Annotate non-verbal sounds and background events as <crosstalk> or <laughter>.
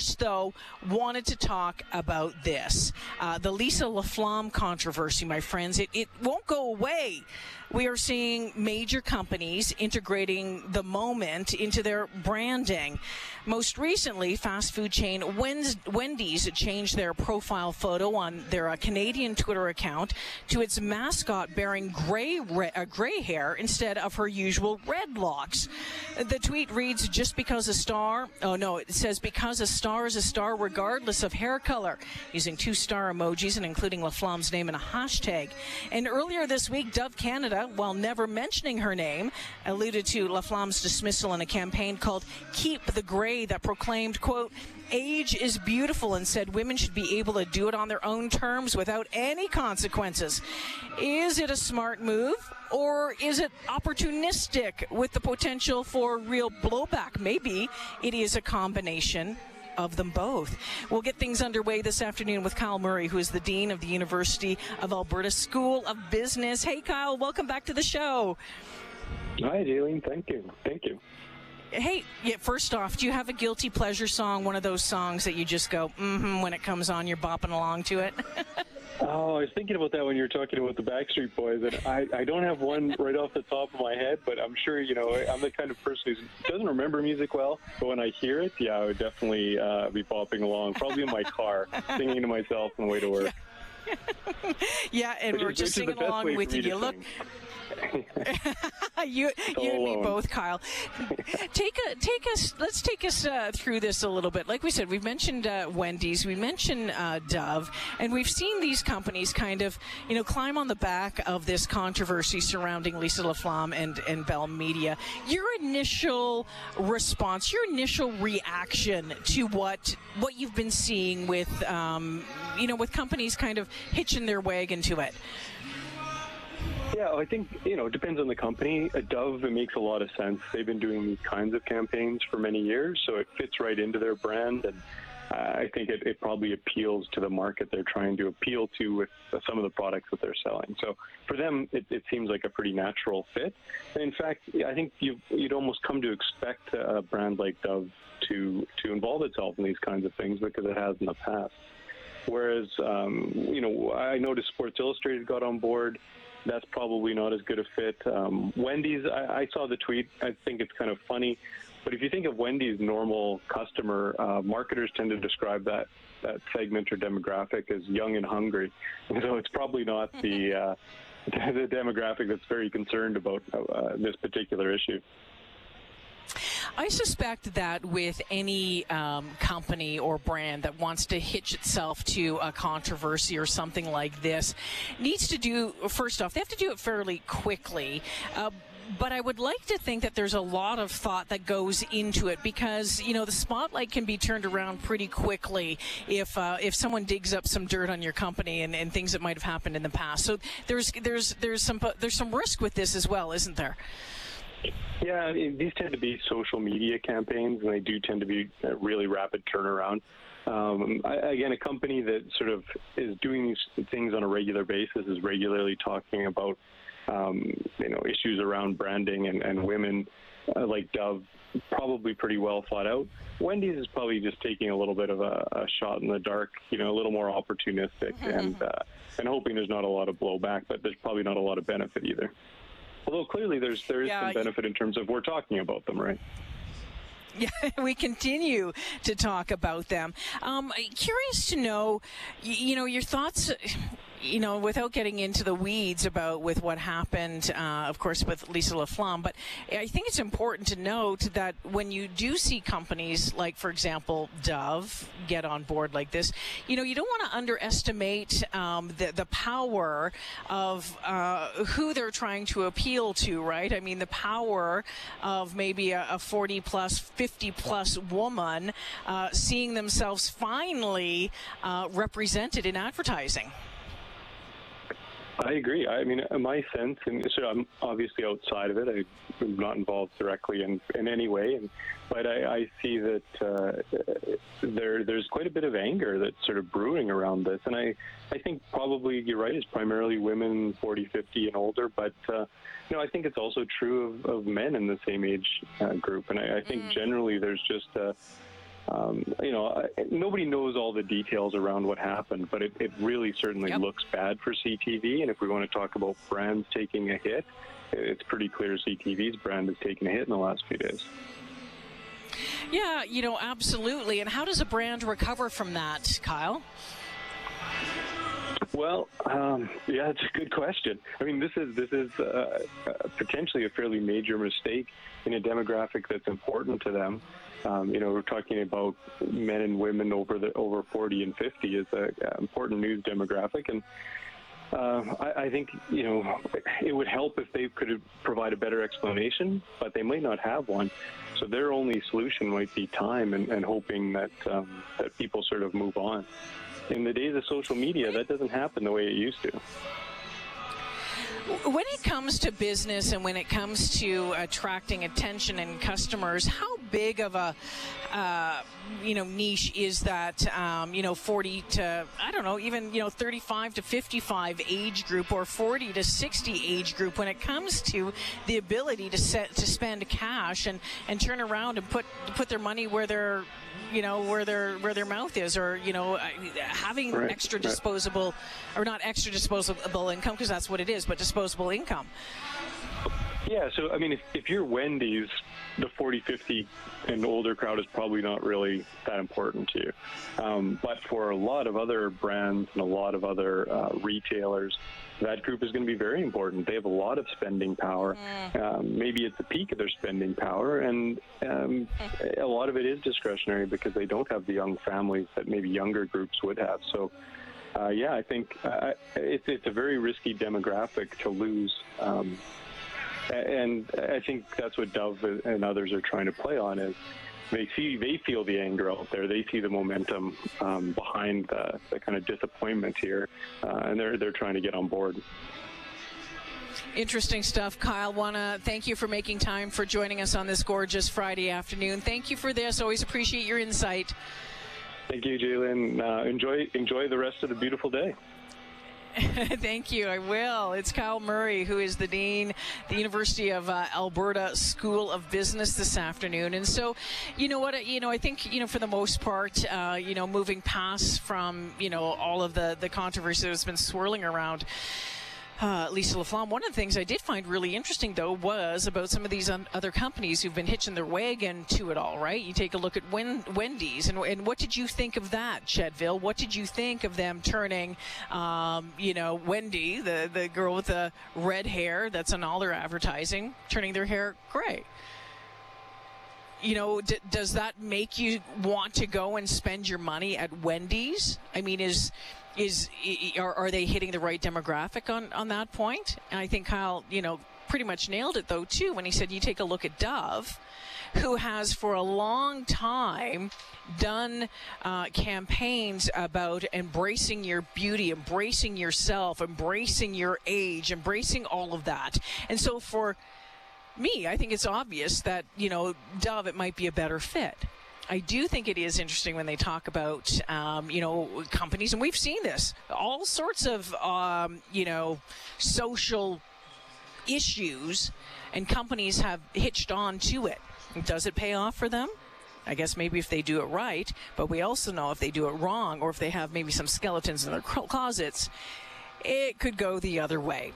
First, though, wanted to talk about this uh, the Lisa LaFlamme controversy, my friends. It, it won't go away we are seeing major companies integrating the moment into their branding. Most recently, fast food chain Wendy's changed their profile photo on their uh, Canadian Twitter account to its mascot bearing gray re- uh, gray hair instead of her usual red locks. The tweet reads, "Just because a star." Oh no, it says because a star is a star regardless of hair color, using two star emojis and including LaFlamme's name in a hashtag. And earlier this week, Dove Canada while never mentioning her name, alluded to LaFlamme's dismissal in a campaign called Keep the Gray that proclaimed, quote, age is beautiful and said women should be able to do it on their own terms without any consequences. Is it a smart move or is it opportunistic with the potential for real blowback? Maybe it is a combination of them both. We'll get things underway this afternoon with Kyle Murray, who is the Dean of the University of Alberta School of Business. Hey, Kyle, welcome back to the show. Hi, Daleen. Thank you. Thank you. Hey, yeah, first off, do you have a guilty pleasure song, one of those songs that you just go, mm-hmm, when it comes on, you're bopping along to it? <laughs> Oh, I was thinking about that when you were talking about the Backstreet Boys, and I, I don't have one right off the top of my head, but I'm sure you know I'm the kind of person who doesn't remember music well, but when I hear it, yeah, I would definitely uh, be popping along, probably in my car, <laughs> singing to myself on the way to work. <laughs> yeah, and which we're is, just singing along with you. You look. <laughs> you, you and me both, Kyle. take a take us. Let's take us uh, through this a little bit. Like we said, we've mentioned uh, Wendy's, we mentioned uh, Dove, and we've seen these companies kind of, you know, climb on the back of this controversy surrounding Lisa LaFlamme and and Bell Media. Your initial response, your initial reaction to what what you've been seeing with, um, you know, with companies kind of hitching their wagon to it. Yeah, I think you know it depends on the company. A Dove it makes a lot of sense. They've been doing these kinds of campaigns for many years, so it fits right into their brand, and uh, I think it, it probably appeals to the market they're trying to appeal to with some of the products that they're selling. So for them, it, it seems like a pretty natural fit. And in fact, I think you you'd almost come to expect a brand like Dove to to involve itself in these kinds of things because it has in the past. Whereas, um, you know, I noticed Sports Illustrated got on board that's probably not as good a fit. Um, Wendy's, I, I, saw the tweet. I think it's kind of funny. But if you think of Wendy's normal customer, uh, marketers tend to describe that, that segment or demographic as young and hungry. <laughs> So it's probably not the, uh, <laughs> the demographic that's very concerned about uh, this particular issue. I suspect that with any um, company or brand that wants to hitch itself to a controversy or something like this, needs to do, first off, they have to do it fairly quickly. Uh, but I would like to think that there's a lot of thought that goes into it because you know the spotlight can be turned around pretty quickly if uh, if someone digs up some dirt on your company and, and things that might have happened in the past. So there's there's there's some there's some risk with this as well, isn't there? Yeah, these tend to be social media campaigns, and they do tend to be a really rapid turnaround. Um, I, again, a company that sort of is doing these things on a regular basis is regularly talking about um, you know issues around branding and, and women uh, like Dove probably pretty well thought out. Wendy's is probably just taking a little bit of a, a shot in the dark, you know, a little more opportunistic <laughs> and uh, and hoping there's not a lot of blowback, but there's probably not a lot of benefit either. Although clearly there's there is yeah, some benefit in terms of we're talking about them, right? <laughs> Yeah, we continue to talk about them. Um, curious to know, you know, your thoughts you know, without getting into the weeds about with what happened, uh, of course, with Lisa LaFlamme, but I think it's important to note that when you do see companies like, for example, Dove get on board like this, you know, you don't want to underestimate um, the the power of uh, who they're trying to appeal to, right? I mean, the power of maybe a, a 40 plus, 50 plus woman uh, seeing themselves finally uh, represented in advertising. I agree. I mean, my sense, and so I'm obviously outside of it. I'm not involved directly in, in any way, and, but I, I see that uh, there there's quite a bit of anger that's sort of brewing around this, and I I think probably you're right. It's primarily women 40, 50, and older, but uh, you know I think it's also true of, of men in the same age uh, group, and I, I think mm. generally there's just a um, you know, nobody knows all the details around what happened, but it, it really certainly yep. looks bad for CTV. And if we want to talk about brands taking a hit, it's pretty clear CTV's brand has taken a hit in the last few days. Yeah, you know, absolutely. And how does a brand recover from that, Kyle? Well, um, yeah, it's a good question. I mean, this is this is uh, uh, potentially a fairly major mistake in a demographic that's important to them. Um, you know, we're talking about men and women over the over 40 and 50 is an important news demographic, and uh, I, I, think you know it would help if they could provide a better explanation, but they might not have one. So their only solution might be time and, and hoping that um, that people sort of move on. In the days of social media, that doesn't happen the way it used to. When it comes to business and when it comes to attracting attention and customers, how big of a uh, you know niche is that um, you know 40 to I don't know even you know 35 to 55 age group or 40 to 60 age group when it comes to the ability to set to spend cash and and turn around and put put their money where their you know where their where their mouth is or you know having right. extra disposable or not extra disposable income because that's what it is but disposable income yeah so i mean if, if you're wendy's the 40 50 and older crowd is probably not really that important to you um, but for a lot of other brands and a lot of other uh, retailers that group is going to be very important. They have a lot of spending power. Mm. Um, maybe at the peak of their spending power, and um, a lot of it is discretionary because they don't have the young families that maybe younger groups would have. So, uh, yeah, I think uh, it's, it's a very risky demographic to lose. Um, and I think that's what Dove and others are trying to play on is they see they feel the anger out there. They see the momentum um, behind the, the, kind of disappointment here, uh, and they're they're trying to get on board. Interesting stuff, Kyle. Wanna thank you for making time for joining us on this gorgeous Friday afternoon. Thank you for this. Always appreciate your insight. Thank you, Jalen. Uh, enjoy enjoy the rest of the beautiful day. <laughs> Thank you. I will. It's Kyle Murray, who is the dean, the University of uh, Alberta School of Business this afternoon. And so, you know what? You know, I think you know for the most part, uh, you know, moving past from you know all of the the controversy that's been swirling around uh, Lisa LaFlamme. One of the things I did find really interesting, though, was about some of these un- other companies who've been hitching their wagon to it all, right? You take a look at Wen- Wendy's, and, and what did you think of that, Chedville? What did you think of them turning, um, you know, Wendy, the, the girl with the red hair that's on all their advertising, turning their hair gray? you know, d- does that make you want to go and spend your money at Wendy's? I mean, is is are, are they hitting the right demographic on on that point? And I think Kyle, you know, pretty much nailed it though too when he said you take a look at Dove, who has for a long time done uh, campaigns about embracing your beauty, embracing yourself, embracing your age, embracing all of that. And so for me, I think it's obvious that, you know, Dove, it might be a better fit. I do think it is interesting when they talk about, um, you know, companies, and we've seen this, all sorts of, um, you know, social issues, and companies have hitched on to it. Does it pay off for them? I guess maybe if they do it right, but we also know if they do it wrong or if they have maybe some skeletons in their closets, it could go the other way.